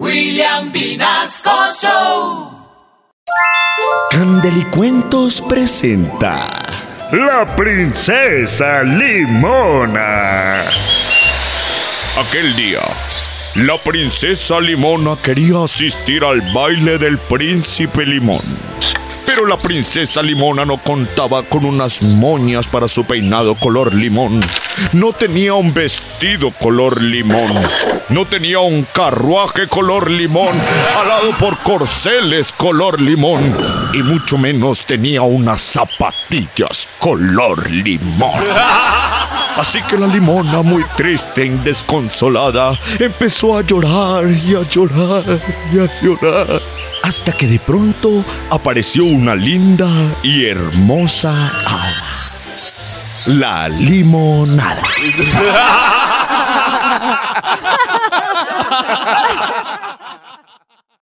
William Vinasco Show. Candelicuentos presenta La princesa Limona. Aquel día, la princesa Limona quería asistir al baile del príncipe Limón. Pero la princesa Limona no contaba con unas moñas para su peinado color limón. No tenía un vestido color limón. No tenía un carruaje color limón, alado por corceles color limón. Y mucho menos tenía unas zapatillas color limón. Así que la limona, muy triste y desconsolada, empezó a llorar y a llorar y a llorar. Hasta que de pronto apareció una linda y hermosa hada. La limonada.